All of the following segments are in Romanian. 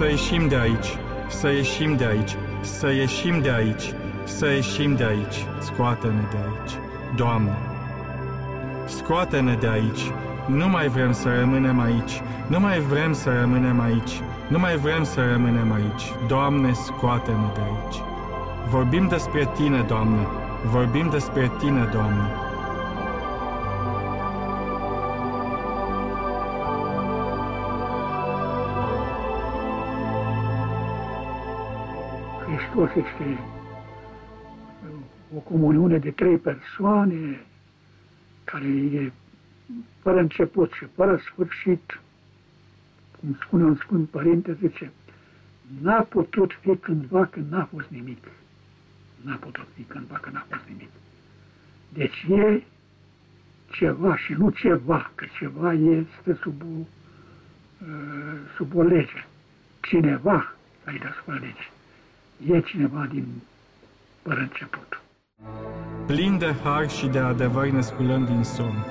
Să ieșim de aici, să ieșim de aici, să ieșim de aici, să ieșim de aici. Scoate-ne de aici, Doamne! Scoate-ne de aici! Nu mai vrem să rămânem aici, nu mai vrem să rămânem aici, nu mai vrem să rămânem aici. Doamne, scoate-ne de aici! Vorbim despre Tine, Doamne! Vorbim despre Tine, Doamne! Hristos este o comuniune de trei persoane care e fără început și fără sfârșit, cum spune un Sfânt Părinte, zice, n-a putut fi cândva când n-a fost nimic. N-a putut fi cândva când n-a fost nimic. Deci e ceva și nu ceva, că ceva este sub o, uh, sub o lege. Cineva ai deasupra lege. E cineva din fără început. Plin de har și de adevăr ne sculăm din somn.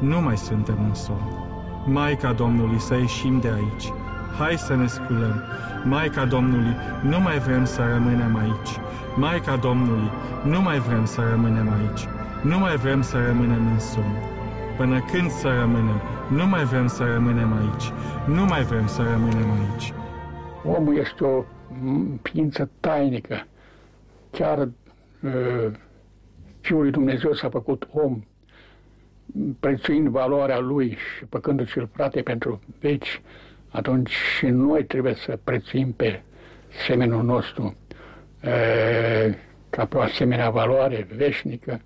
Nu mai suntem în somn. Maica Domnului, să ieșim de aici. Hai să ne sculăm. Maica Domnului, nu mai vrem să rămânem aici. Maica Domnului, nu mai vrem să rămânem aici. Nu mai vrem să rămânem în somn. Până când să rămânem? Nu mai vrem să rămânem aici. Nu mai vrem să rămânem aici. Omul este o ființă tainică. Chiar uh, Fiul lui Dumnezeu s-a făcut om, prețuind valoarea lui și făcându-și-l frate pentru veci, atunci și noi trebuie să prețuim pe semenul nostru uh, ca pe o asemenea valoare veșnică,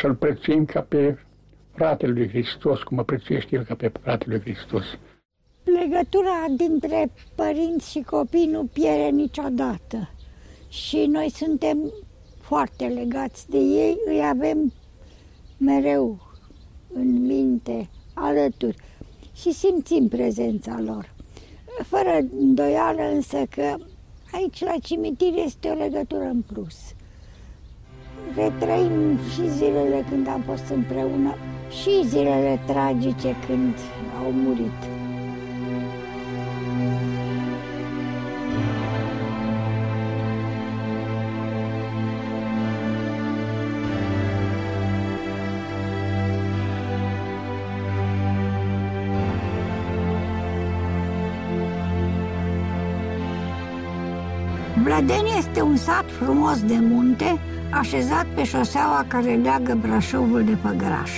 să-l prețuim ca pe fratele lui Hristos, cum mă prețuiește el ca pe fratele lui Hristos. Legătura dintre părinți și copii nu pierde niciodată. Și noi suntem foarte legați de ei, îi avem mereu în minte, alături și simțim prezența lor. Fără îndoială însă că aici la cimitir este o legătură în plus. Retrăim și zilele când am fost împreună și zilele tragice când au murit. Este un sat frumos de munte, așezat pe șoseaua care leagă Brașovul de Păgăraș.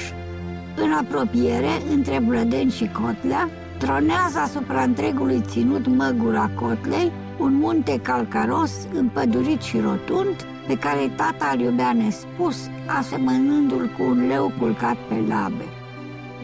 În apropiere, între Blădeni și Cotlea, tronează asupra întregului ținut măgura Cotlei, un munte calcaros, împădurit și rotund, pe care tata îl iubea nespus, asemănându-l cu un leu culcat pe labe.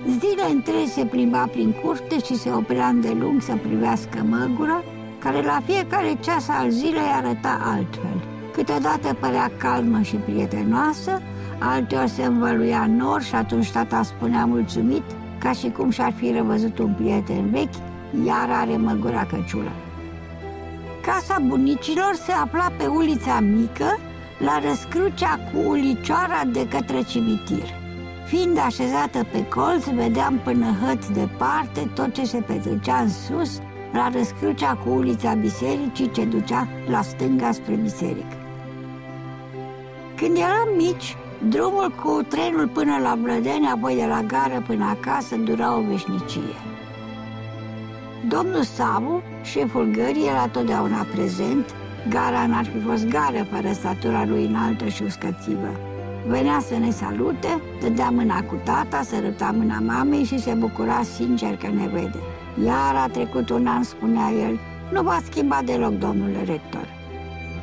Zile întregi se plimba prin curte și se oprea îndelung să privească măgura, care la fiecare ceas al zilei arăta altfel. Câteodată părea calmă și prietenoasă, alteori se învăluia nor și atunci tata spunea mulțumit, ca și cum și-ar fi revăzut un prieten vechi, iar are măgura căciulă. Casa bunicilor se afla pe ulița mică, la răscrucea cu ulicioara de către cimitir. Fiind așezată pe colț, vedeam până hăți departe tot ce se petrecea în sus, la răscrucea cu ulița bisericii ce ducea la stânga spre biserică. Când eram mici, drumul cu trenul până la Blădeni, apoi de la gară până acasă, dura o veșnicie. Domnul Savu, șeful gării, era totdeauna prezent, gara n-ar fi fost gară fără statura lui înaltă și uscățivă. Venea să ne salute, dădea mâna cu tata, săruta mâna mamei și se bucura sincer că ne vede. Iar a trecut un an, spunea el, nu va schimba deloc, domnule rector.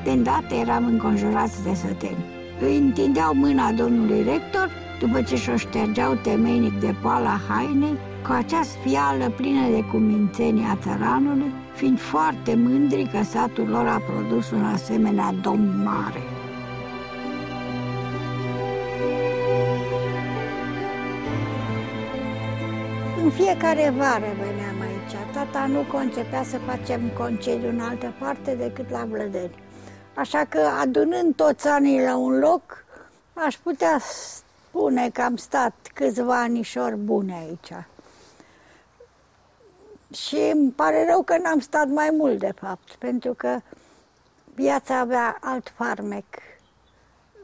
De îndată eram înconjurați de săteni. Îi întindeau mâna domnului rector, după ce și-o ștergeau temeinic de poala hainei, cu acea spială plină de cumințenie a țăranului, fiind foarte mândri că satul lor a produs un asemenea domn mare. În fiecare vară veneam Tata nu concepea să facem concediu în altă parte decât la Vlădeni. Așa că, adunând toți anii la un loc, aș putea spune că am stat câțiva anișori bune aici. Și îmi pare rău că n-am stat mai mult, de fapt, pentru că viața avea alt farmec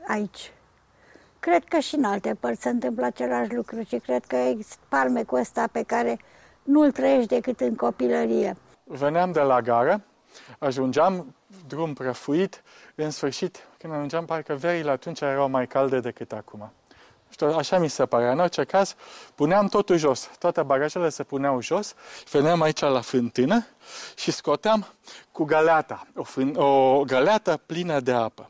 aici. Cred că și în alte părți se întâmplă același lucru și cred că există farmecul ăsta pe care nu-l trăiești decât în copilărie. Veneam de la gară, ajungeam drum prăfuit, în sfârșit, când ajungeam, parcă verile atunci erau mai calde decât acum. Știu, așa mi se pare. În orice caz, puneam totul jos. Toate bagajele se puneau jos. Veneam aici la fântână și scoteam cu găleata, o, fân- o găleată plină de apă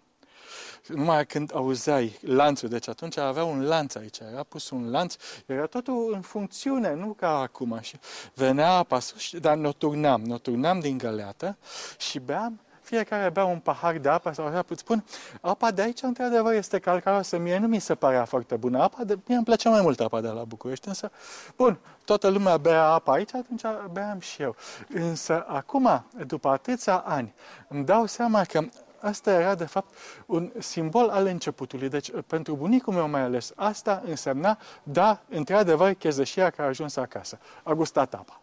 numai când auzeai lanțul, deci atunci avea un lanț aici, era pus un lanț, era totul în funcțiune, nu ca acum. Și venea apa sus, dar ne turnam, ne turnam din găleată și beam fiecare bea un pahar de apă sau așa, îți spun, apa de aici, într-adevăr, este calcaroasă. Mie nu mi se părea foarte bună. Apa de, mie îmi plăcea mai mult apa de la București, însă, bun, toată lumea bea apa aici, atunci beam și eu. Însă, acum, după atâția ani, îmi dau seama că Asta era, de fapt, un simbol al începutului. Deci, pentru bunicul meu mai ales, asta însemna, da, într-adevăr, chezășia care a ajuns acasă. A gustat apa.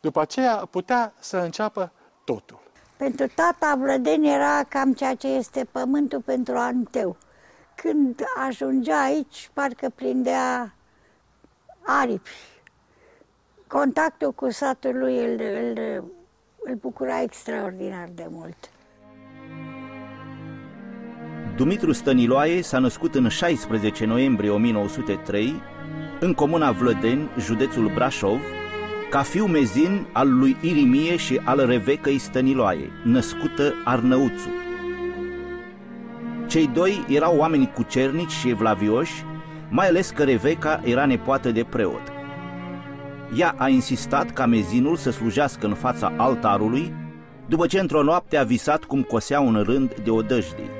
După aceea putea să înceapă totul. Pentru tata Vlăden era cam ceea ce este pământul pentru anteu. Când ajungea aici, parcă prindea aripi. Contactul cu satul lui îl, îl, îl bucura extraordinar de mult. Dumitru Stăniloae s-a născut în 16 noiembrie 1903 în comuna Vlădeni, județul Brașov, ca fiu mezin al lui Irimie și al Revecăi Stăniloae, născută Arnăuțu. Cei doi erau oameni cucernici și evlavioși, mai ales că Reveca era nepoată de preot. Ea a insistat ca mezinul să slujească în fața altarului, după ce într-o noapte a visat cum cosea un rând de odăjdii.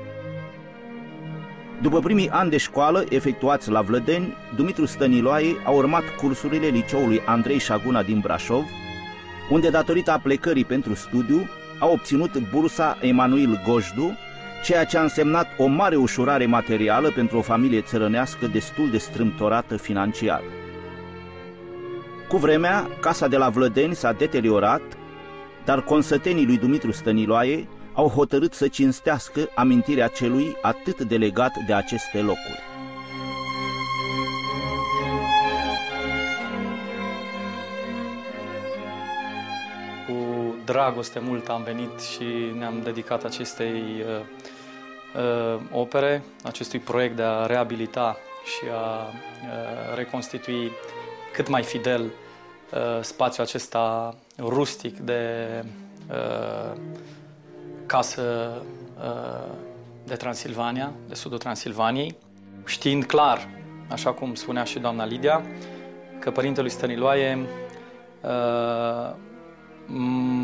După primii ani de școală efectuați la Vlădeni, Dumitru Stăniloae a urmat cursurile liceului Andrei Șaguna din Brașov, unde datorită aplecării pentru studiu a obținut bursa Emanuel Gojdu, ceea ce a însemnat o mare ușurare materială pentru o familie țărănească destul de strâmtorată financiar. Cu vremea, casa de la Vlădeni s-a deteriorat, dar consătenii lui Dumitru Stăniloae au hotărât să cinstească amintirea celui atât de legat de aceste locuri. Cu dragoste mult am venit și ne-am dedicat acestei uh, uh, opere, acestui proiect de a reabilita și a uh, reconstitui cât mai fidel uh, spațiul acesta rustic de uh, casă uh, de Transilvania, de sudul Transilvaniei, știind clar, așa cum spunea și doamna Lidia, că părintelui Stăniloae uh,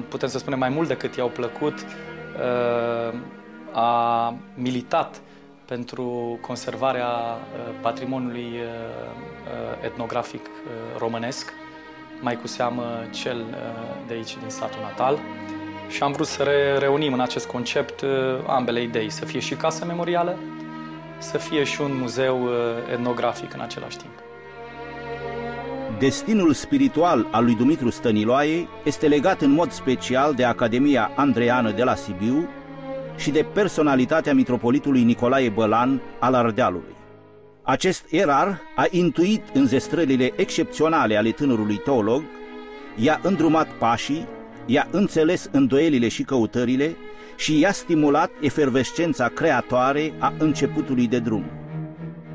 putem să spunem mai mult decât i-au plăcut, uh, a militat pentru conservarea patrimoniului etnografic românesc, mai cu seamă cel de aici din satul natal și am vrut să re- reunim în acest concept uh, ambele idei, să fie și casă memorială, să fie și un muzeu uh, etnografic în același timp. Destinul spiritual al lui Dumitru Stăniloae este legat în mod special de Academia Andreană de la Sibiu și de personalitatea mitropolitului Nicolae Bălan al Ardealului. Acest erar a intuit înzestrările excepționale ale tânărului teolog, i-a îndrumat pașii i-a înțeles îndoielile și căutările și i-a stimulat efervescența creatoare a începutului de drum.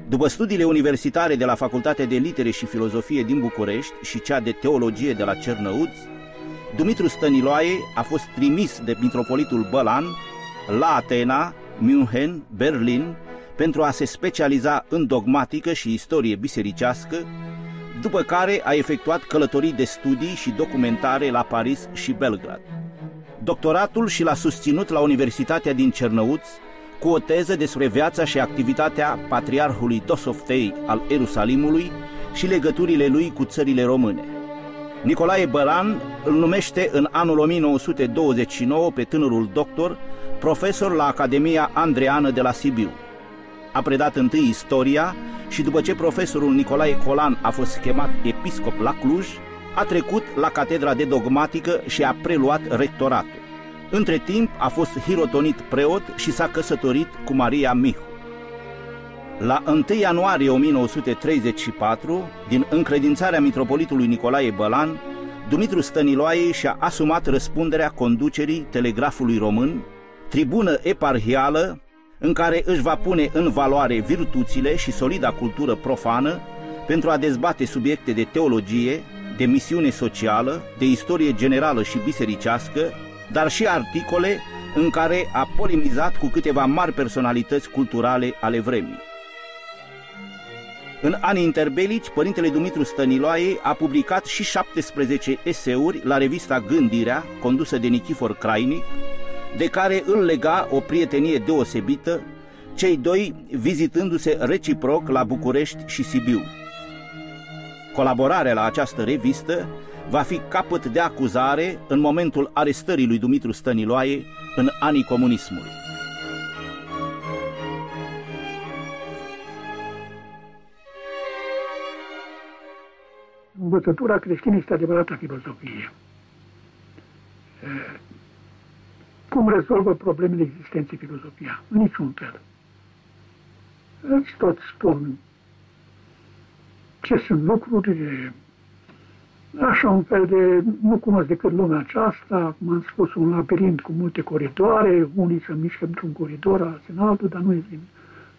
După studiile universitare de la Facultatea de Litere și Filozofie din București și cea de Teologie de la Cernăuț, Dumitru Stăniloae a fost trimis de mitropolitul Bălan la Atena, München, Berlin, pentru a se specializa în dogmatică și istorie bisericească după care a efectuat călătorii de studii și documentare la Paris și Belgrad. Doctoratul și l-a susținut la Universitatea din Cernăuț cu o teză despre viața și activitatea patriarhului Dosoftei al Ierusalimului și legăturile lui cu țările române. Nicolae Bălan îl numește în anul 1929 pe tânărul doctor profesor la Academia Andreană de la Sibiu. A predat întâi istoria și după ce profesorul Nicolae Colan a fost chemat episcop la Cluj, a trecut la catedra de dogmatică și a preluat rectoratul. Între timp a fost hirotonit preot și s-a căsătorit cu Maria Mihu. La 1 ianuarie 1934, din încredințarea mitropolitului Nicolae Bălan, Dumitru Stăniloae și-a asumat răspunderea conducerii Telegrafului Român, tribună eparhială în care își va pune în valoare virtuțile și solida cultură profană pentru a dezbate subiecte de teologie, de misiune socială, de istorie generală și bisericească, dar și articole în care a polemizat cu câteva mari personalități culturale ale vremii. În anii interbelici, părintele Dumitru Stăniloae a publicat și 17 eseuri la revista Gândirea, condusă de Nichifor Crainic, de care îl lega o prietenie deosebită, cei doi vizitându-se reciproc la București și Sibiu. Colaborarea la această revistă va fi capăt de acuzare în momentul arestării lui Dumitru Stăniloae în anii comunismului. Învățătura creștină este adevărata filozofie. Cum rezolvă problemele existenței filozofia? În niciun fel. Îți tot spun ce sunt lucrurile, așa un fel de, nu cunosc decât lumea aceasta, cum am spus, un labirint cu multe coridoare, unii se mișcă într-un coridor, alții în altul, dar nu e din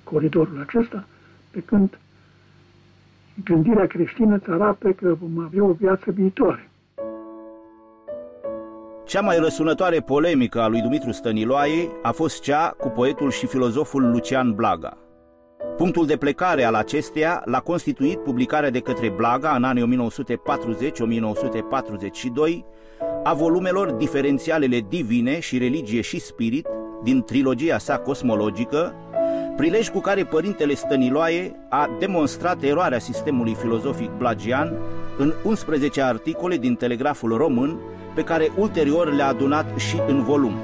coridorul acesta, pe când gândirea creștină îți arată că vom avea o viață viitoare. Cea mai răsunătoare polemică a lui Dumitru Stăniloae a fost cea cu poetul și filozoful Lucian Blaga. Punctul de plecare al acesteia l-a constituit publicarea de către Blaga în anii 1940-1942 a volumelor Diferențialele divine și religie și spirit din trilogia sa cosmologică, prilej cu care părintele Stăniloae a demonstrat eroarea sistemului filozofic blagian în 11 articole din Telegraful Român, pe care ulterior le-a adunat și în volum.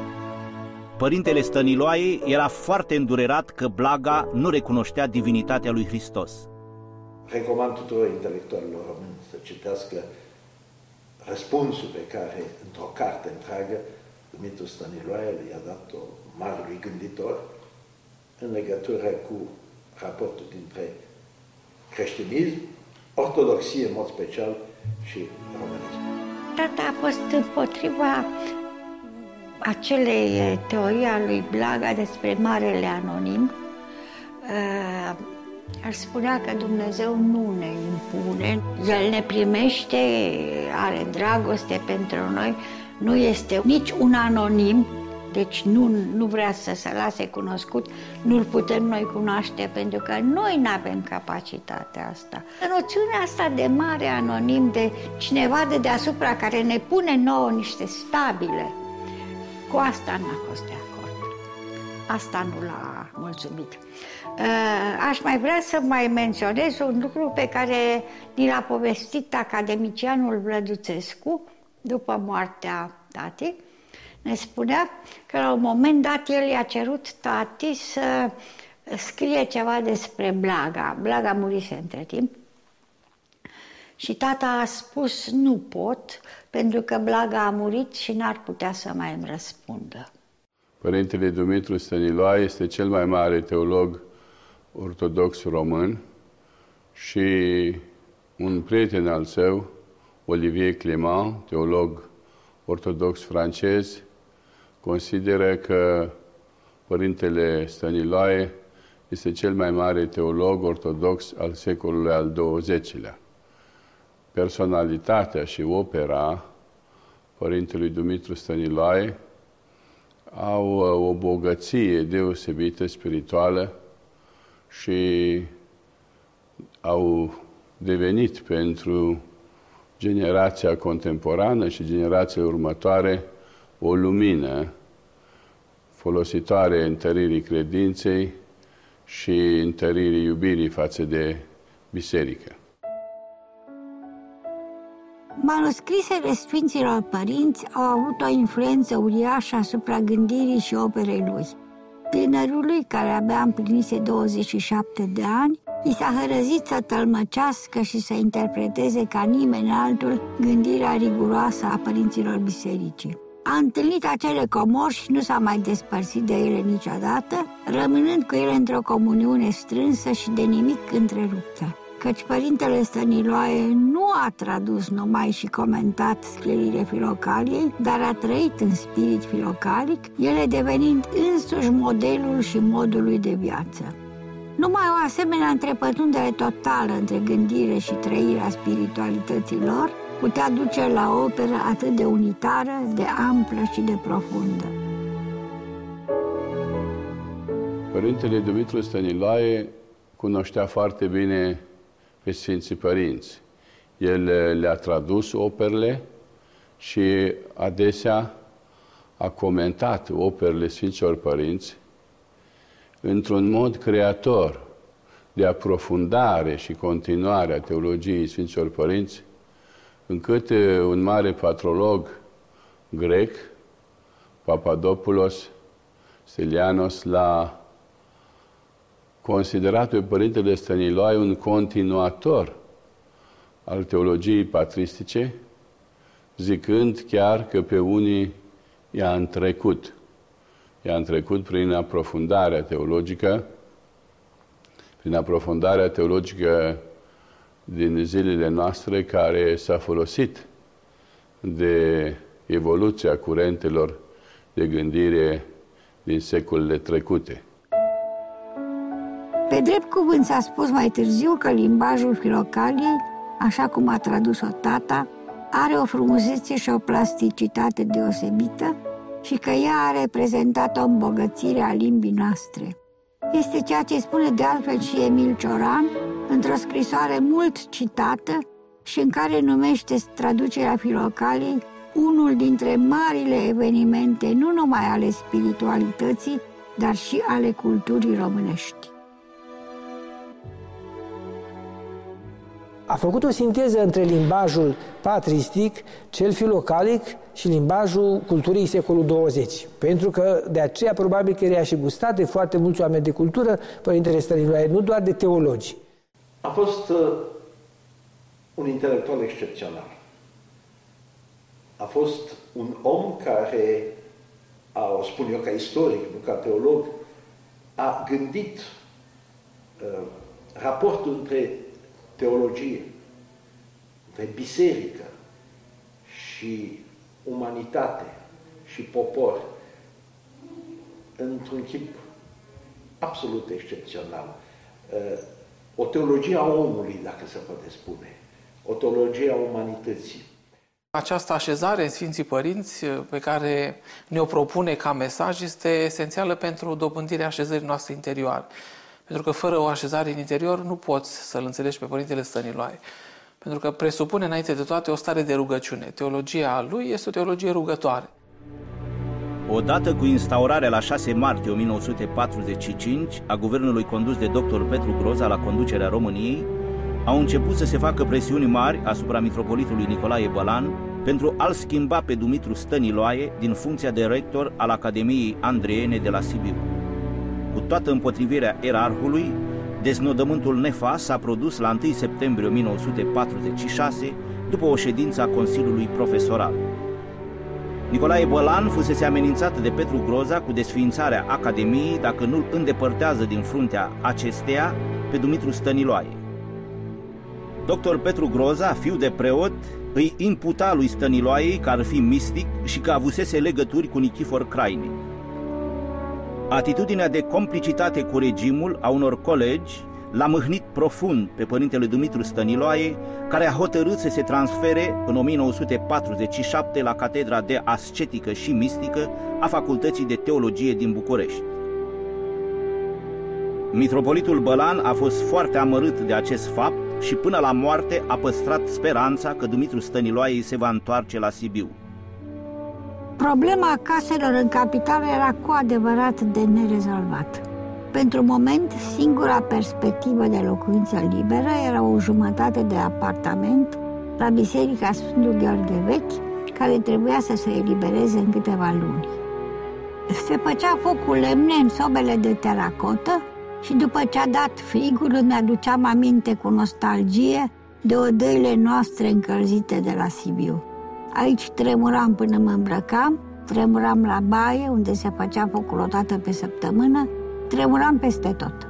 Părintele Stăniloae era foarte îndurerat că Blaga nu recunoștea divinitatea lui Hristos. Recomand tuturor intelectualilor români să citească răspunsul pe care, într-o carte întreagă, Dumitru Stăniloae i-a dat-o marului gânditor în legătură cu raportul dintre creștinism, ortodoxie în mod special și românism. Tata a fost împotriva acelei teorii a lui Blaga despre Marele Anonim. Ar spunea că Dumnezeu nu ne impune, El ne primește, are dragoste pentru noi, nu este nici un anonim, deci nu, nu vrea să se lase cunoscut, nu-l putem noi cunoaște pentru că noi nu avem capacitatea asta. Noțiunea asta de mare anonim, de cineva de deasupra care ne pune nouă niște stabile, cu asta n-a fost de acord. Asta nu l-a mulțumit. Uh, aș mai vrea să mai menționez un lucru pe care ni l-a povestit academicianul Vlăduțescu după moartea tatei ne spunea că la un moment dat el i-a cerut tati să scrie ceva despre Blaga. Blaga murise între timp. Și tata a spus, nu pot, pentru că Blaga a murit și n-ar putea să mai îmi răspundă. Părintele Dumitru Stăniloae este cel mai mare teolog ortodox român și un prieten al său, Olivier Clément, teolog ortodox francez, consideră că Părintele Stăniloae este cel mai mare teolog ortodox al secolului al XX-lea. Personalitatea și opera Părintelui Dumitru Stăniloae au uh, o bogăție deosebită spirituală și au devenit pentru generația contemporană și generația următoare o lumină folositoare întăririi credinței și întăririi iubirii față de biserică. Manuscrisele Sfinților Părinți au avut o influență uriașă asupra gândirii și operei lui. Tânărului, care abia împlinise 27 de ani, I s-a hărăzit să tălmăcească și să interpreteze ca nimeni altul gândirea riguroasă a părinților bisericii. A întâlnit acele comori și nu s-a mai despărțit de ele niciodată, rămânând cu ele într-o comuniune strânsă și de nimic întreruptă căci părintele Stăniloae nu a tradus numai și comentat scrierile filocaliei, dar a trăit în spirit filocalic, ele devenind însuși modelul și modului de viață. Numai o asemenea întrepătundere totală între gândire și trăirea spiritualității lor putea duce la o operă atât de unitară, de amplă și de profundă. Părintele Dumitru Stăniloae cunoștea foarte bine pe Sfinții Părinți. El le-a tradus operele și adesea a comentat operele Sfinților Părinți într-un mod creator de aprofundare și continuare a teologiei Sfinților Părinți, încât un mare patrolog grec, Papadopoulos Stelianos, l-a considerat pe Părintele Stăniloae un continuator al teologiei patristice, zicând chiar că pe unii i-a întrecut. I-a întrecut prin aprofundarea teologică, prin aprofundarea teologică din zilele noastre care s-a folosit de evoluția curentelor de gândire din secolele trecute. Pe drept cuvânt s-a spus mai târziu că limbajul filocaliei, așa cum a tradus-o tata, are o frumusețe și o plasticitate deosebită și că ea a reprezentat o îmbogățire a limbii noastre. Este ceea ce spune de altfel și Emil Cioran într-o scrisoare mult citată și în care numește traducerea filocaliei unul dintre marile evenimente nu numai ale spiritualității, dar și ale culturii românești. a făcut o sinteză între limbajul patristic, cel filocalic și limbajul culturii secolul 20. Pentru că de aceea probabil că era și gustat de foarte mulți oameni de cultură, Părintele Stăniloae, nu doar de teologi. A fost uh, un intelectual excepțional. A fost un om care, a, o spun eu ca istoric, nu ca teolog, a gândit uh, raportul între teologie, între biserică și umanitate și popor într-un chip absolut excepțional. Uh, o teologie a omului, dacă se poate spune, o teologie a umanității. Această așezare în Sfinții Părinți uh, pe care ne-o propune ca mesaj este esențială pentru dobândirea așezării noastre interioare. Pentru că fără o așezare în interior nu poți să-L înțelegi pe Părintele Stăniloae. Pentru că presupune înainte de toate o stare de rugăciune. Teologia lui este o teologie rugătoare. Odată cu instaurarea la 6 martie 1945 a guvernului condus de dr. Petru Groza la conducerea României, au început să se facă presiuni mari asupra mitropolitului Nicolae Bălan pentru a-l schimba pe Dumitru Stăniloae din funcția de rector al Academiei Andreene de la Sibiu. Cu toată împotrivirea erarhului, deznodământul nefas s-a produs la 1 septembrie 1946, după o ședință a Consiliului Profesoral. Nicolae Bălan fusese amenințat de Petru Groza cu desființarea Academiei dacă nu-l îndepărtează din fruntea acesteia pe Dumitru Stăniloae. Dr. Petru Groza, fiu de preot, îi imputa lui Stăniloae că ar fi mistic și că avusese legături cu Nichifor Crainic. Atitudinea de complicitate cu regimul a unor colegi l-a mâhnit profund pe părintele Dumitru Stăniloae, care a hotărât să se transfere în 1947 la Catedra de Ascetică și Mistică a Facultății de Teologie din București. Mitropolitul Bălan a fost foarte amărât de acest fapt și până la moarte a păstrat speranța că Dumitru Stăniloae se va întoarce la Sibiu. Problema caselor în capitală era cu adevărat de nerezolvat. Pentru moment, singura perspectivă de locuință liberă era o jumătate de apartament la Biserica Sfântul Gheorghe Vechi, care trebuia să se elibereze în câteva luni. Se făcea foc cu lemne în sobele de teracotă, și după ce a dat frigul îmi aduceam aminte cu nostalgie de odăile noastre încălzite de la Sibiu. Aici tremuram până mă îmbrăcam, tremuram la baie, unde se făcea focul o dată pe săptămână, tremuram peste tot.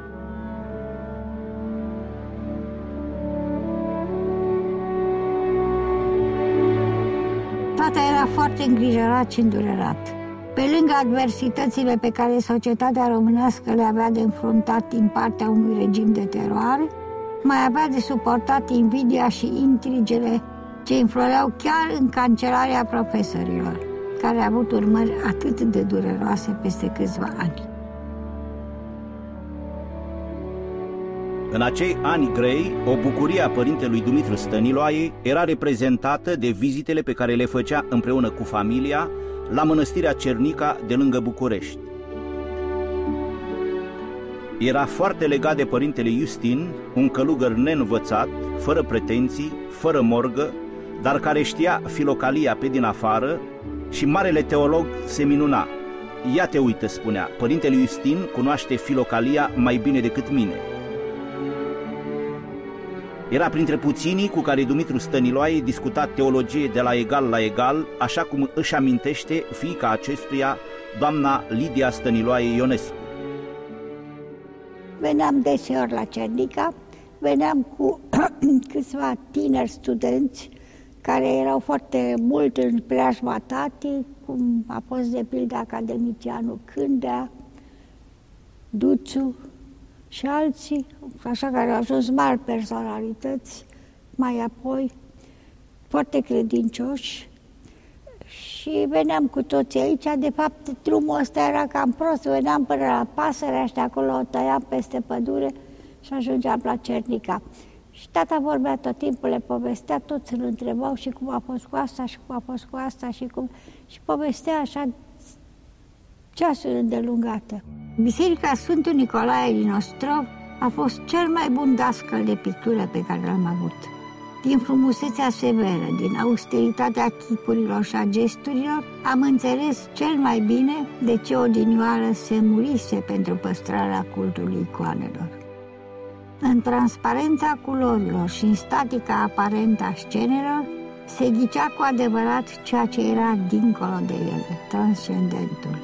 Tata era foarte îngrijorat și îndurerat. Pe lângă adversitățile pe care societatea românească le avea de înfruntat din partea unui regim de teroare, mai avea de suportat invidia și intrigele ce înfloreau chiar în cancelarea profesorilor, care a avut urmări atât de dureroase peste câțiva ani. În acei ani grei, o bucurie a părintelui Dumitru Stăniloae era reprezentată de vizitele pe care le făcea împreună cu familia la mănăstirea Cernica de lângă București. Era foarte legat de părintele Justin, un călugăr neînvățat, fără pretenții, fără morgă, dar care știa filocalia pe din afară și marele teolog se minuna. Ia te uită, spunea, părintele Justin cunoaște filocalia mai bine decât mine. Era printre puținii cu care Dumitru Stăniloae discuta teologie de la egal la egal, așa cum își amintește fiica acestuia, doamna Lidia Stăniloae Ionescu. Veneam deseori la Cernica, veneam cu câțiva tineri studenți care erau foarte mult în preajma tatii, cum a fost de pildă academicianul Cândea, Duțu și alții, așa care au ajuns mari personalități, mai apoi foarte credincioși și veneam cu toții aici. De fapt, drumul ăsta era cam prost, veneam până la pasărea și de acolo o tăiam peste pădure și ajungeam la Cernica. Și tata vorbea tot timpul, le povestea, toți îl întrebau și cum a fost cu asta și cum a fost cu asta și cum... Și povestea așa ceasuri îndelungate. Biserica Sfântul Nicolae din Ostrov a fost cel mai bun dascăl de pictură pe care l-am avut. Din frumusețea severă, din austeritatea chipurilor și a gesturilor, am înțeles cel mai bine de ce odinioară se murise pentru păstrarea cultului icoanelor. În transparența culorilor și în statica aparentă a scenelor, se ghicea cu adevărat ceea ce era dincolo de ele, transcendentul.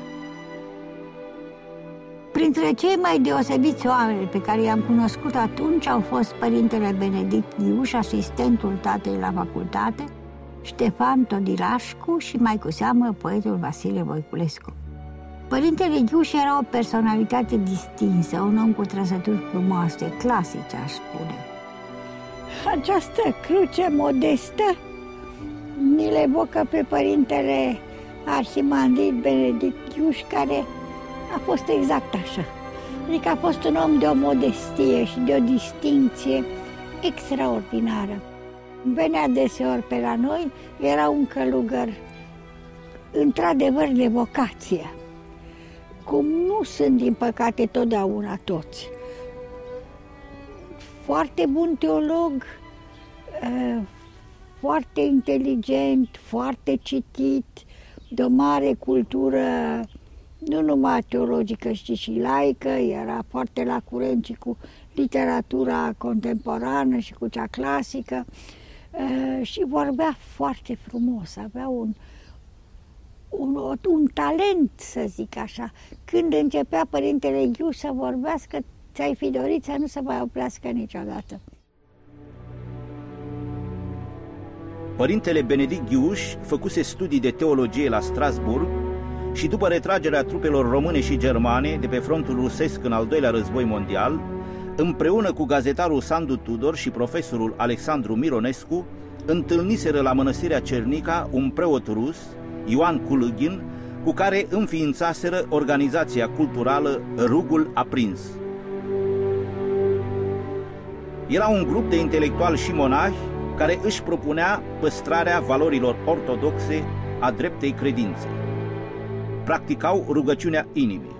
Printre cei mai deosebiți oameni pe care i-am cunoscut atunci au fost părintele Benedict Iuș, asistentul tatei la facultate, Ștefan Todirașcu și mai cu seamă poetul Vasile Voiculescu. Părintele Ghiuș era o personalitate distinsă, un om cu trăsături frumoase, clasice, aș spune. Această cruce modestă mi le evocă pe părintele Arhimandrit Benedict Ghiuș, care a fost exact așa. Adică a fost un om de o modestie și de o distinție extraordinară. Venea deseori pe la noi, era un călugăr într-adevăr de vocație cum nu sunt, din păcate, totdeauna toți. Foarte bun teolog, ă, foarte inteligent, foarte citit, de o mare cultură, nu numai teologică, ci și laică, era foarte la curent și cu literatura contemporană și cu cea clasică ă, și vorbea foarte frumos, avea un, uh, un, un talent, să zic așa. Când începea Părintele Ghiu să vorbească, ți-ai fi dorit să nu se mai oprească niciodată. Părintele Benedict Ghiuș făcuse studii de teologie la Strasburg și după retragerea trupelor române și germane de pe frontul rusesc în al doilea război mondial, împreună cu gazetarul Sandu Tudor și profesorul Alexandru Mironescu, întâlniseră la mănăstirea Cernica un preot rus Ioan Culughin, cu care înființaseră organizația culturală Rugul Aprins. Era un grup de intelectuali și monahi care își propunea păstrarea valorilor ortodoxe a dreptei credințe. Practicau rugăciunea inimii.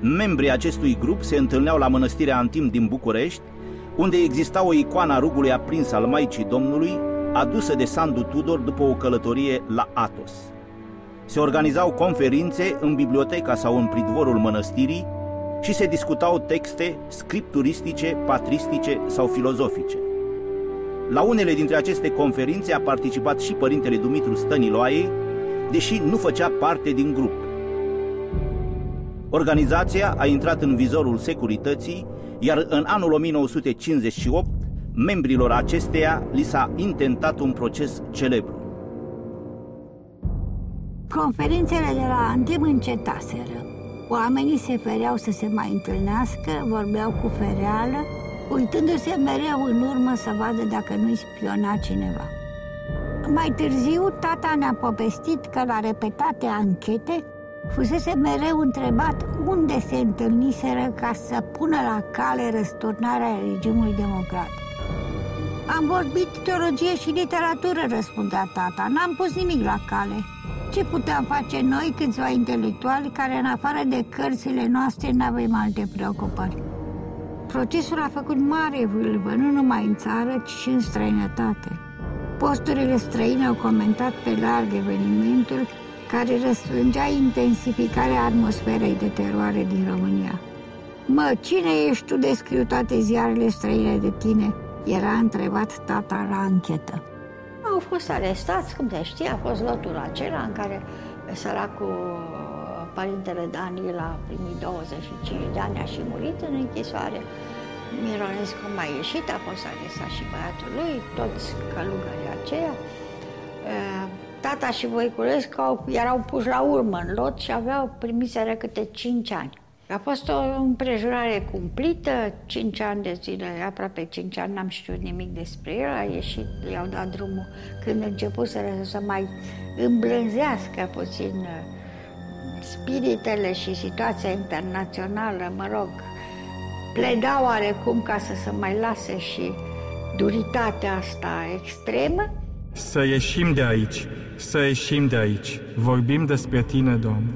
Membrii acestui grup se întâlneau la mănăstirea Antim din București, unde exista o icoană a rugului aprins al Maicii Domnului, adusă de Sandu Tudor după o călătorie la Atos. Se organizau conferințe în biblioteca sau în pridvorul mănăstirii și se discutau texte scripturistice, patristice sau filozofice. La unele dintre aceste conferințe a participat și părintele Dumitru Stăniloaiei, deși nu făcea parte din grup. Organizația a intrat în vizorul securității, iar în anul 1958, membrilor acesteia li s-a intentat un proces celebru. Conferințele de la Antim încetaseră. Oamenii se fereau să se mai întâlnească, vorbeau cu fereală, uitându-se mereu în urmă să vadă dacă nu-i spiona cineva. Mai târziu, tata ne-a povestit că la repetate anchete fusese mereu întrebat unde se întâlniseră ca să pună la cale răsturnarea regimului democratic. Am vorbit teologie și literatură, răspundea tata. N-am pus nimic la cale. Ce puteam face noi, câțiva intelectuali, care în afară de cărțile noastre n-avem alte preocupări? Procesul a făcut mare vâlvă, nu numai în țară, ci și în străinătate. Posturile străine au comentat pe larg evenimentul care răsfrângea intensificarea atmosferei de teroare din România. Mă, cine ești tu de scriu toate ziarele străine de tine?" Era întrebat tata la anchetă. Au fost arestați, cum se știe, a fost lotul acela în care săracul părintele Daniel a primit 25 de ani, a și murit în închisoare. Mironescu mai ieșit, a fost arestat și băiatul lui, toți călugării aceia. Tata și Voiculescu erau puși la urmă în lot și aveau primiseră câte 5 ani. A fost o împrejurare cumplită, 5 ani de zile, aproape 5 ani, n-am știut nimic despre el, a ieșit, i-au dat drumul când început să, să mai îmblânzească puțin uh, spiritele și situația internațională, mă rog, pledau oarecum ca să se mai lase și duritatea asta extremă. Să ieșim de aici, să ieșim de aici. Vorbim despre Tine, Doamne.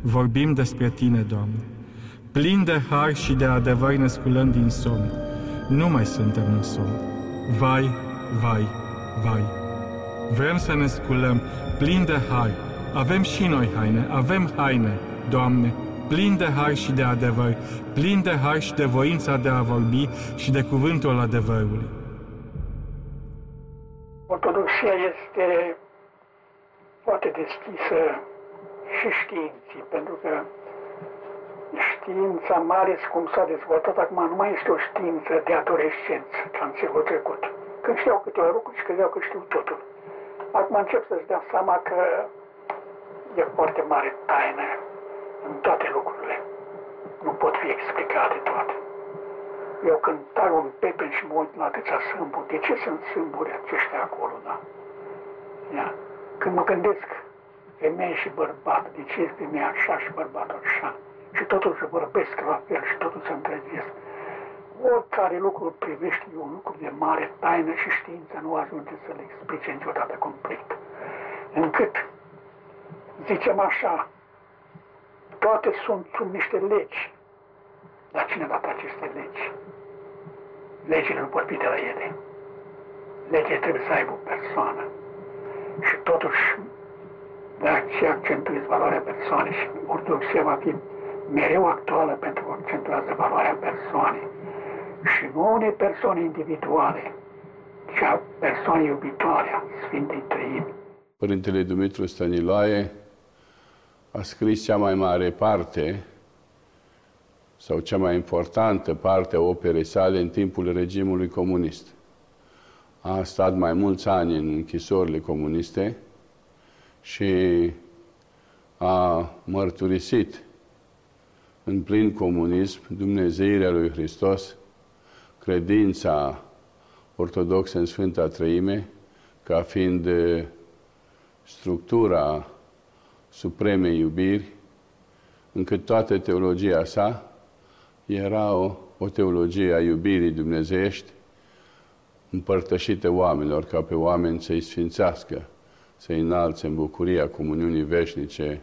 Vorbim despre Tine, Doamne. Plin de har și de adevăr ne sculăm din somn. Nu mai suntem în somn. Vai, vai, vai. Vrem să ne sculăm plin de har. Avem și noi haine, avem haine, Doamne, plin de har și de adevăr, plin de har și de voința de a vorbi și de cuvântul adevărului. Ortodoxia este foarte deschisă și științii, pentru că știința, mai ales cum s-a dezvoltat acum, nu mai este o știință de adolescență, ca în secolul trecut. Când știau câteva lucruri și credeau că știu totul. Acum încep să-ți dea seama că e foarte mare taină în toate lucrurile. Nu pot fi explicate toate. Eu când tai un pepen și mă uit la atâția sâmburi, de ce sunt sâmburi aceștia acolo, da? Ia. Când mă gândesc, femeie și bărbat, de ce este femeia așa și bărbatul așa? Și totul se vorbesc la fel și totul se întregesc. Oricare lucru privește un lucru de mare taină și știința nu ajunge să le explice niciodată complet. Încât, zicem așa, toate sunt sub niște legi. Dar cine a dat aceste legi? Legile nu pot fi de la ele. Legea trebuie să aibă o persoană. Și totuși, de aceea accentuez valoarea persoanei și ortodoxia va fi mereu actuală pentru că accentuează valoarea persoanei și nu unei persoane individuale, ci a persoanei iubitoare, a Sfintei Trăimi. Părintele Dumitru Stăniloae a scris cea mai mare parte sau cea mai importantă parte a operei sale în timpul regimului comunist. A stat mai mulți ani în închisorile comuniste și a mărturisit în plin comunism, Dumnezeirea lui Hristos, credința ortodoxă în Sfânta Trăime, ca fiind structura supremei iubiri, încât toată teologia sa era o, o teologie a iubirii dumnezeiești, împărtășită oamenilor, ca pe oameni să-i sfințească, să-i înalțe în bucuria comuniunii veșnice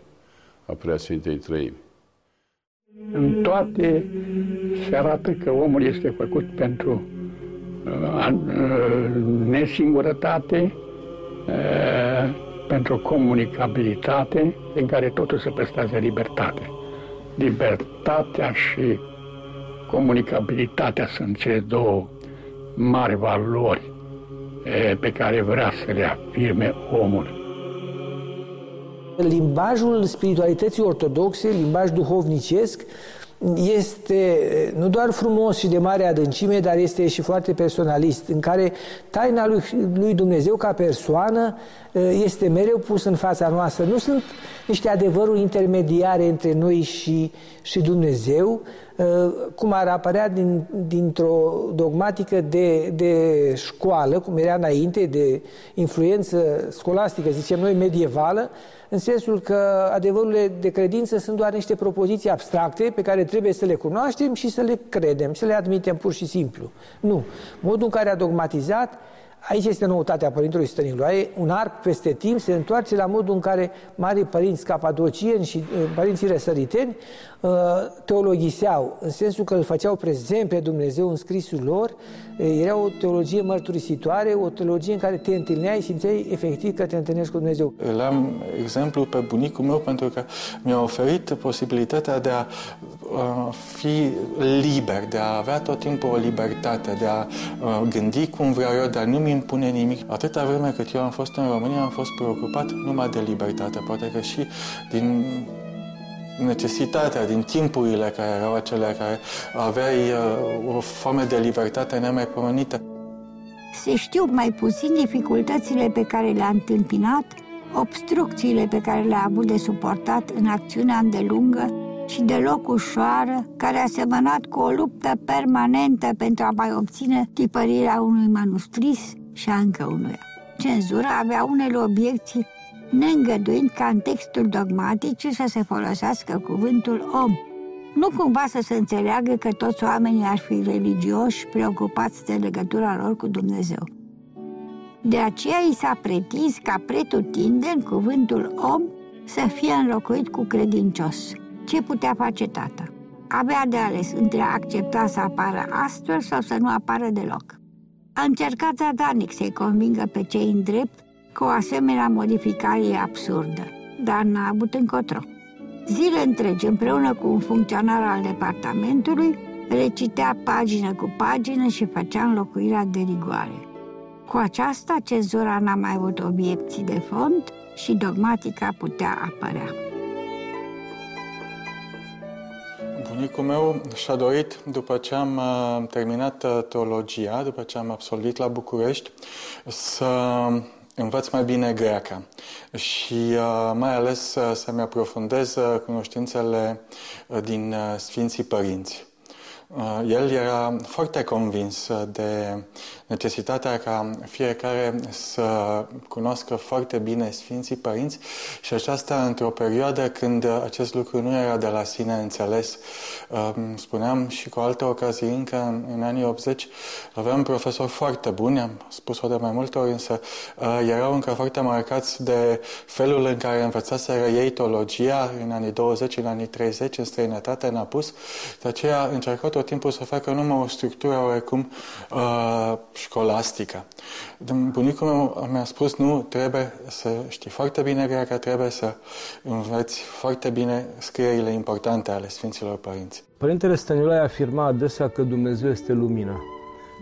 a Preasfintei Trăimi. În toate se arată că omul este făcut pentru uh, uh, nesingurătate, uh, pentru comunicabilitate în care totul se păstrează libertate. Libertatea și comunicabilitatea sunt cele două mari valori pe care vrea să le afirme omul. Limbajul spiritualității ortodoxe, limbaj duhovnicesc, este nu doar frumos și de mare adâncime, dar este și foarte personalist, în care taina lui, lui Dumnezeu ca persoană este mereu pus în fața noastră. Nu sunt niște adevăruri intermediare între noi și, și Dumnezeu, cum ar apărea din, dintr-o dogmatică de, de școală, cum era înainte, de influență scolastică, zicem noi, medievală, în sensul că adevărurile de credință sunt doar niște propoziții abstracte pe care trebuie să le cunoaștem și să le credem, să le admitem pur și simplu. Nu. Modul în care a dogmatizat Aici este noutatea Părintelui Stăniloae, un arc peste timp se întoarce la modul în care marii părinți capadocieni și uh, părinții răsăriteni uh, teologiseau, în sensul că îl făceau prezent pe Dumnezeu în scrisul lor, era o teologie mărturisitoare, o teologie în care te întâlneai și simțeai efectiv că te întâlnești cu Dumnezeu. Îl am exemplu pe bunicul meu pentru că mi-a oferit posibilitatea de a uh, fi liber, de a avea tot timpul o libertate, de a gândi cum vreau eu, de a nu-mi impune nimic. Atâta vreme cât eu am fost în România, am fost preocupat numai de libertate. Poate că și din necesitatea, din timpurile care erau acelea care aveai uh, o foame de libertate nemaipomenită. Se știu mai puțin dificultățile pe care le-a întâmpinat, obstrucțiile pe care le-a avut de suportat în acțiunea îndelungă și deloc ușoară, care a semănat cu o luptă permanentă pentru a mai obține tipărirea unui manuscris și a încă unuia. Cenzura avea unele obiecții neîngăduind ca în textul dogmatic să se folosească cuvântul om. Nu cumva să se înțeleagă că toți oamenii ar fi religioși, preocupați de legătura lor cu Dumnezeu. De aceea i s-a pretins ca pretutindeni cuvântul om să fie înlocuit cu credincios. Ce putea face tata? Avea de ales între a accepta să apară astfel sau să nu apară deloc. A încercat zadanic să-i convingă pe cei în drept că o asemenea modificare e absurdă, dar n-a avut încotro. Zile întregi, împreună cu un funcționar al departamentului, recitea pagină cu pagină și făcea înlocuirea de rigoare. Cu aceasta, cenzura n-a mai avut obiecții de fond și dogmatica putea apărea. Bunicul meu și-a dorit, după ce am uh, terminat uh, teologia, după ce am absolvit la București, să învăț mai bine greacă și uh, mai ales să-mi aprofundez cunoștințele din Sfinții Părinți. El era foarte convins de necesitatea ca fiecare să cunoască foarte bine Sfinții Părinți și aceasta într-o perioadă când acest lucru nu era de la sine înțeles. Um, spuneam și cu alte ocazii încă în anii 80 aveam profesori foarte buni, am spus-o de mai multe ori, însă uh, erau încă foarte marcați de felul în care învățaseră ei teologia în anii 20, în anii 30, în străinătate, în apus. De aceea încercau tot timpul să facă numai o structură oarecum uh, școlastică. Bunicul meu mi-a spus, nu, trebuie să știi foarte bine greacă, trebuie să înveți foarte bine scrierile importante ale Sfinților Părinți. Părintele Stăniloae afirma adesea că Dumnezeu este lumină.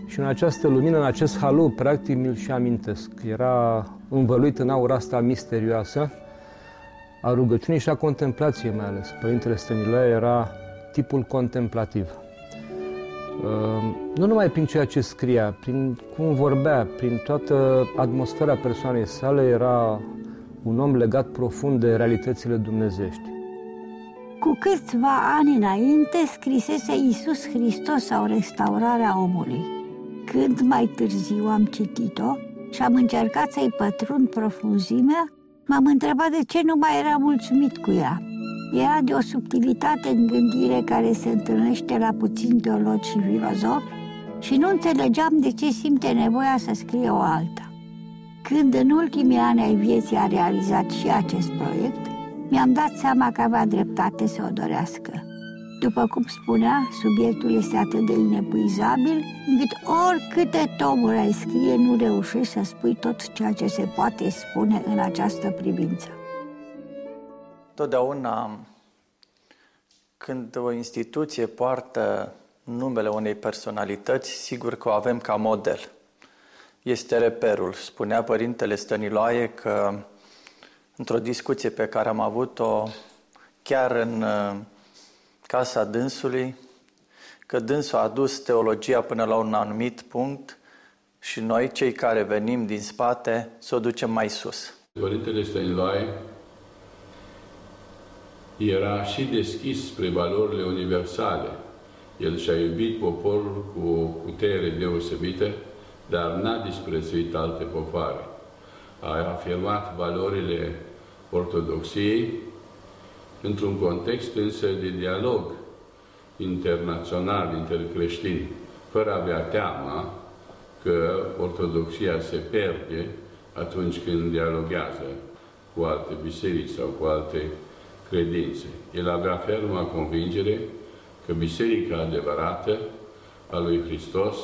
Și în această lumină, în acest halu, practic, mi-l și amintesc. Era învăluit în aura asta misterioasă, a rugăciunii și a contemplației mai ales. Părintele Stăniloae era tipul contemplativ. Ehm, nu numai prin ceea ce scria, prin cum vorbea, prin toată atmosfera persoanei sale, era un om legat profund de realitățile dumnezești. Cu câțiva ani înainte scrisese Iisus Hristos sau restaurarea omului. Când mai târziu am citit-o și am încercat să-i pătrund profunzimea, m-am întrebat de ce nu mai era mulțumit cu ea. Era de o subtilitate în gândire care se întâlnește la puțin teologi și filozofi și nu înțelegeam de ce simte nevoia să scrie o alta. Când în ultimii ani ai vieții a realizat și acest proiect, mi-am dat seama că avea dreptate să o dorească. După cum spunea, subiectul este atât de inepuizabil, încât oricâte tomuri ai scrie, nu reușești să spui tot ceea ce se poate spune în această privință. Totdeauna când o instituție poartă numele unei personalități, sigur că o avem ca model. Este reperul. Spunea Părintele Stăniloae că într-o discuție pe care am avut-o chiar în uh, casa dânsului, că dânsul a dus teologia până la un anumit punct și noi, cei care venim din spate, să o ducem mai sus. Părintele Stăniloae era și deschis spre valorile universale. El și-a iubit poporul cu o putere deosebită, dar n-a disprețuit alte popoare. A afirmat valorile ortodoxiei într-un context însă de dialog internațional, intercreștin, fără a avea teama că ortodoxia se pierde atunci când dialoguează cu alte biserici sau cu alte credințe. El avea ferma convingere că biserica adevărată a lui Hristos,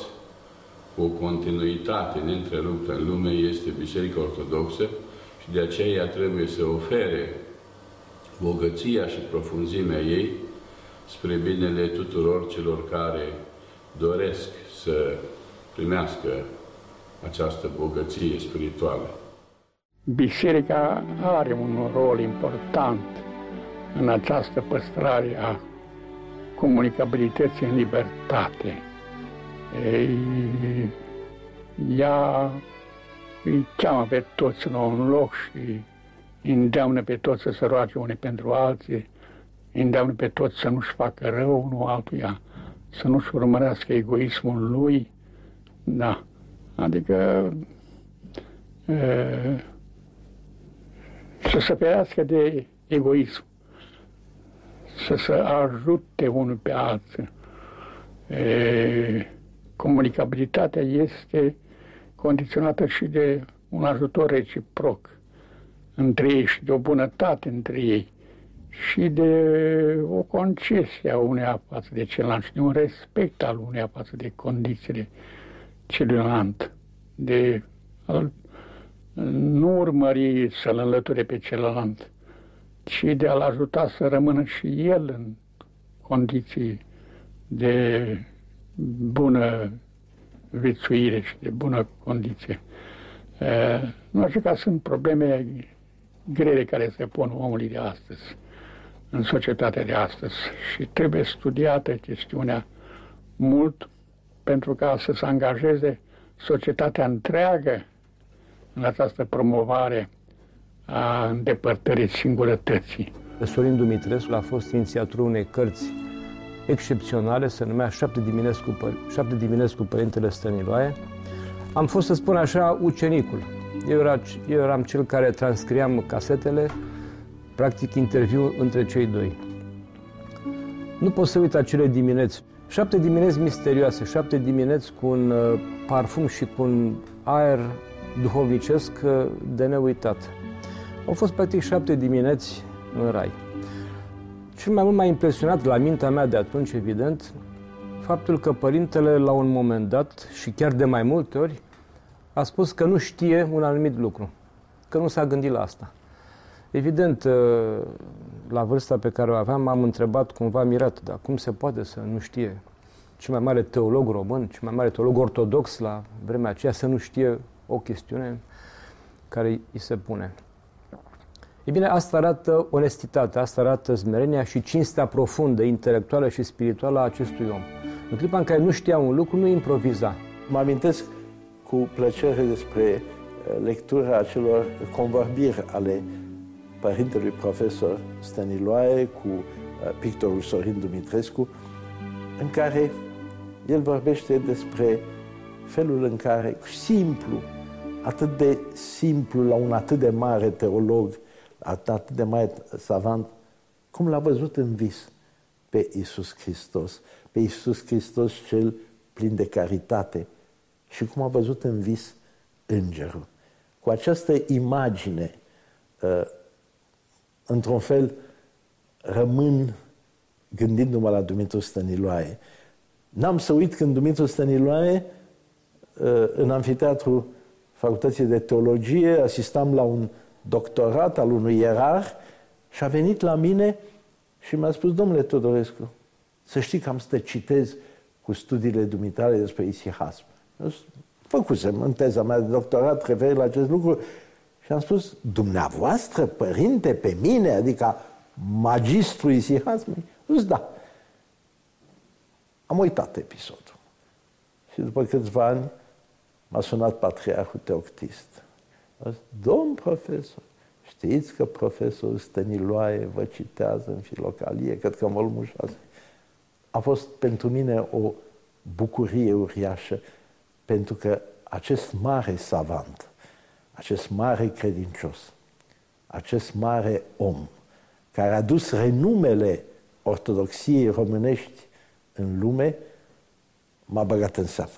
cu o continuitate neîntreruptă în lume, este Biserica Ortodoxă și de aceea ea trebuie să ofere bogăția și profunzimea ei spre binele tuturor celor care doresc să primească această bogăție spirituală. Biserica are un rol important în această păstrare a comunicabilității în libertate. Ei, ea îi cheamă pe toți la un loc și îndeamnă pe toți să se roage unii pentru alții, îndeamnă pe toți să nu-și facă rău unul altuia, să nu-și urmărească egoismul lui, da, adică e, să se ferească de egoism să se ajute unul pe altul. E, comunicabilitatea este condiționată și de un ajutor reciproc între ei și de o bunătate între ei și de o concesie a uneia față de celălalt și de un respect al uneia față de condițiile celuilalt, de a nu urmări să-l înlăture pe celălalt, ci de a-l ajuta să rămână și el în condiții de bună viețuire și de bună condiție. Nu așa că sunt probleme grele care se pun omului de astăzi, în societatea de astăzi și trebuie studiată chestiunea mult pentru ca să se angajeze societatea întreagă în această promovare a îndepărtării singurătății. Sorin Dumitrescu a fost inițiatorul unei cărți excepționale, se numea Șapte dimineți cu, Păr- Șapte dimineți cu Părintele Stăniloae. Am fost, să spun așa, ucenicul. Eu, era, eu eram cel care transcriam casetele, practic interviu între cei doi. Nu pot să uit acele dimineți. Șapte dimineți misterioase, șapte dimineți cu un uh, parfum și cu un aer duhovnicesc uh, de neuitat. Au fost practic șapte dimineți în rai. Cel mai mult m-a impresionat la mintea mea de atunci, evident, faptul că părintele, la un moment dat, și chiar de mai multe ori, a spus că nu știe un anumit lucru, că nu s-a gândit la asta. Evident, ă, la vârsta pe care o aveam, m-am întrebat cumva mirat, dar cum se poate să nu știe cel mai mare teolog român, cel mai mare teolog ortodox la vremea aceea să nu știe o chestiune care îi se pune. E bine, asta arată onestitatea, asta arată smerenia și cinstea profundă, intelectuală și spirituală a acestui om. În clipa în care nu știa un lucru, nu improviza. Mă amintesc cu plăcere despre eh, lectura acelor convorbiri ale părintelui profesor Staniloae cu eh, pictorul Sorin Dumitrescu, în care el vorbește despre felul în care, simplu, atât de simplu la un atât de mare teolog, atât de mare savant, cum l-a văzut în vis pe Isus Hristos, pe Isus Hristos cel plin de caritate și cum a văzut în vis îngerul. Cu această imagine, uh, într-un fel, rămân gândindu-mă la Dumitru Stăniloae. N-am să uit când Dumitru Stăniloae, uh, în anfiteatru Facultății de Teologie, asistam la un doctorat al unui ierarh și a venit la mine și mi-a spus, domnule Todorescu, să știi că am să te citez cu studiile dumitale despre isihasm. Făcusem în teza mea de doctorat refer la acest lucru și am spus, dumneavoastră, părinte, pe mine, adică magistru isihasmului? Zis, da. Am uitat episodul. Și după câțiva ani m-a sunat patriarhul Teoctist. A zis, domn profesor, știți că profesorul Stăniloae vă citează în filocalie, cred că în volumul 6. A fost pentru mine o bucurie uriașă, pentru că acest mare savant, acest mare credincios, acest mare om, care a dus renumele ortodoxiei românești în lume, m-a băgat în seamă.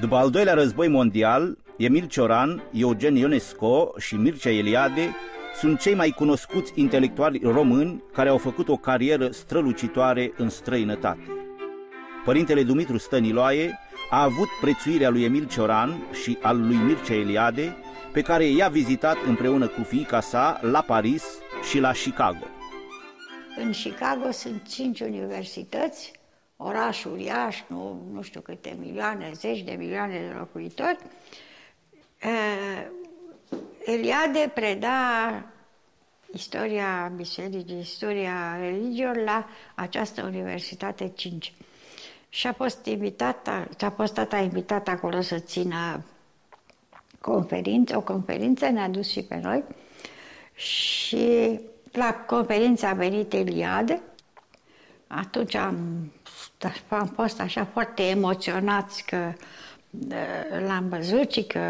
După al doilea război mondial, Emil Cioran, Eugen Ionesco și Mircea Eliade sunt cei mai cunoscuți intelectuali români care au făcut o carieră strălucitoare în străinătate. Părintele Dumitru Stăniloae a avut prețuirea lui Emil Cioran și al lui Mircea Eliade, pe care i-a vizitat împreună cu fiica sa la Paris și la Chicago. În Chicago sunt cinci universități, oraș uriaș, nu, nu știu câte milioane, zeci de milioane de locuitori. Eliade preda istoria bisericii, istoria religiilor la această Universitate 5. Și a fost invitată, a fost tata invitat acolo să țină conferință, o conferință, ne-a dus și pe noi. Și la conferință a venit Eliade. Atunci am, am fost așa foarte emoționați că l-am văzut și că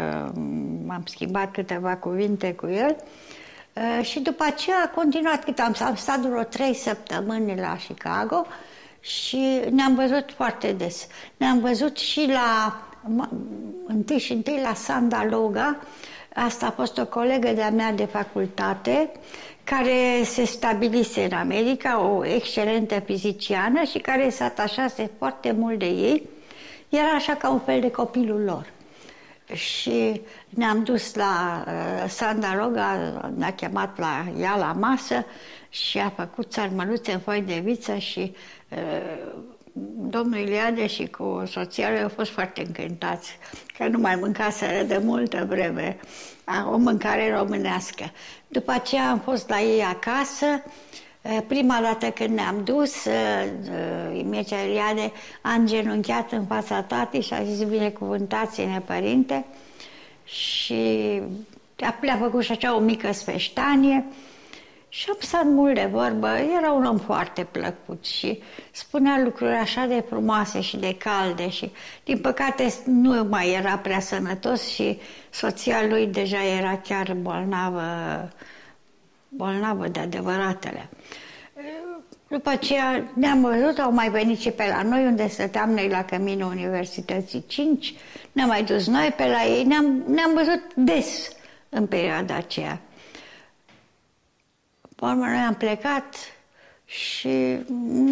m-am schimbat câteva cuvinte cu el. Și după aceea a continuat cât am, am stat vreo trei săptămâni la Chicago și ne-am văzut foarte des. Ne-am văzut și la, întâi și întâi la Sanda Loga, asta a fost o colegă de-a mea de facultate, care se stabilise în America, o excelentă fiziciană și care se atașase foarte mult de ei, era așa ca un fel de copilul lor. Și ne-am dus la uh, Sanda Roga, ne-a chemat la ea la masă și a făcut țarmăluțe în foi de viță și uh, domnul Iliade și cu soția lui au fost foarte încântați că nu mai mâncaseră de multă vreme o mâncare românească. După aceea am fost la ei acasă, prima dată când ne-am dus, Mircea Eliade a îngenunchiat în fața tatei și a zis binecuvântați-ne, părinte, și a făcut și așa o mică sfeștanie, și am stat mult de vorbă, era un om foarte plăcut și spunea lucruri așa de frumoase și de calde și din păcate nu mai era prea sănătos și soția lui deja era chiar bolnavă, bolnavă de adevăratele. După aceea ne-am văzut, au mai venit și pe la noi, unde stăteam noi la căminul Universității 5, ne-am mai dus noi pe la ei, ne-am, ne-am văzut des în perioada aceea. Pe urmă, noi am plecat și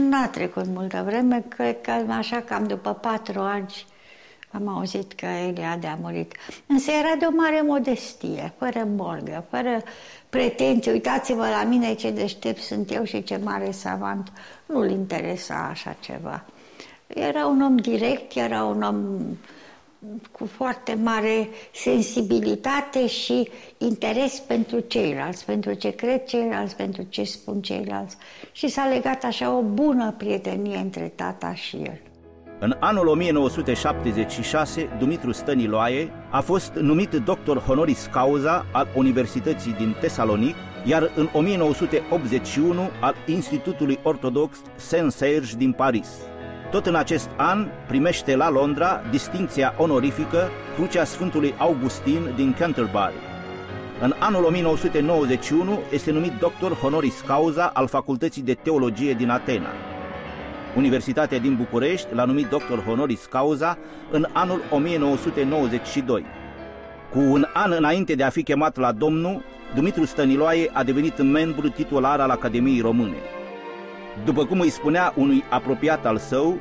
n-a trecut multă vreme, cred că așa cam după patru ani am auzit că Eliade a murit. Însă era de o mare modestie, fără morgă, fără pretenții. Uitați-vă la mine ce deștept sunt eu și ce mare savant. Nu-l interesa așa ceva. Era un om direct, era un om cu foarte mare sensibilitate și interes pentru ceilalți, pentru ce cred ceilalți, pentru ce spun ceilalți. Și s-a legat așa o bună prietenie între tata și el. În anul 1976, Dumitru Stăniloae a fost numit doctor honoris causa al Universității din Tesalonic, iar în 1981 al Institutului Ortodox Saint-Serge din Paris. Tot în acest an primește la Londra distinția onorifică Crucea Sfântului Augustin din Canterbury. În anul 1991 este numit doctor honoris causa al Facultății de Teologie din Atena. Universitatea din București l-a numit doctor honoris causa în anul 1992. Cu un an înainte de a fi chemat la domnul, Dumitru Stăniloae a devenit membru titular al Academiei Române. După cum îi spunea unui apropiat al său,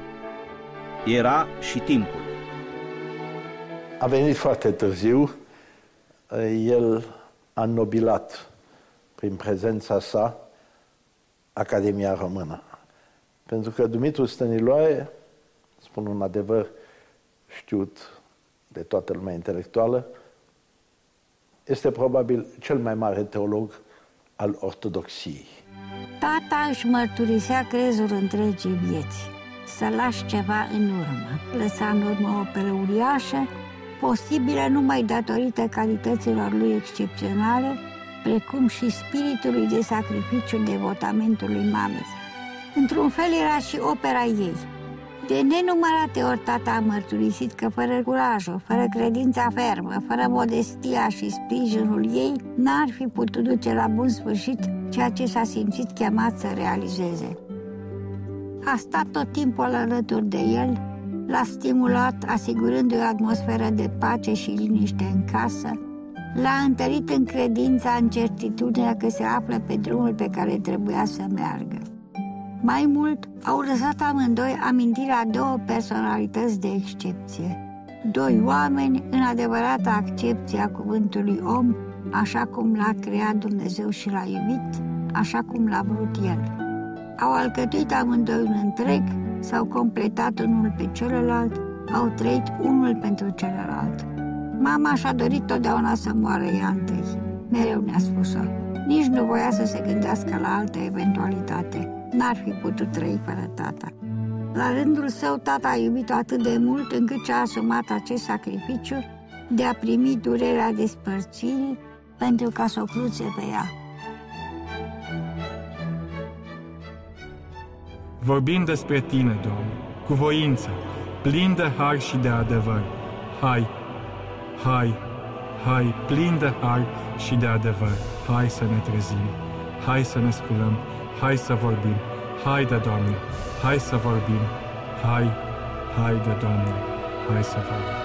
era și timpul. A venit foarte târziu, el a nobilat prin prezența sa Academia Română. Pentru că Dumitru Stăniloae, spun un adevăr știut de toată lumea intelectuală, este probabil cel mai mare teolog al ortodoxiei. Tata își mărturisea crezul întregii vieți, să lași ceva în urmă. Lăsa în urmă o uriașă, posibilă numai datorită calităților lui excepționale, precum și spiritului de sacrificiu devotamentului mamei. Într-un fel era și opera ei. De nenumărate ori tata a mărturisit că fără curajul, fără credința fermă, fără modestia și sprijinul ei, n-ar fi putut duce la bun sfârșit ceea ce s-a simțit chemat să realizeze. A stat tot timpul alături de el, l-a stimulat, asigurându-i o atmosferă de pace și liniște în casă, l-a întărit în credința, în certitudinea că se află pe drumul pe care trebuia să meargă. Mai mult, au lăsat amândoi amintirea două personalități de excepție. Doi oameni în adevărată accepție a cuvântului om, așa cum l-a creat Dumnezeu și l-a iubit, așa cum l-a vrut El. Au alcătuit amândoi un întreg, s-au completat unul pe celălalt, au trăit unul pentru celălalt. Mama și-a dorit totdeauna să moară ea întâi. Mereu ne-a spus-o. Nici nu voia să se gândească la altă eventualitate n-ar fi putut trăi fără tata. La rândul său, tata a iubit-o atât de mult încât și-a asumat acest sacrificiu de a primi durerea despărțirii pentru ca să o cruce pe ea. Vorbim despre tine, Doamne, cu voință, plin de har și de adevăr. Hai, hai, hai, plin de har și de adevăr. Hai să ne trezim, hai să ne sculăm, hai să vorbim, hai de Doamne, hai să vorbim, hai, hai de Doamne, hai să vorbim.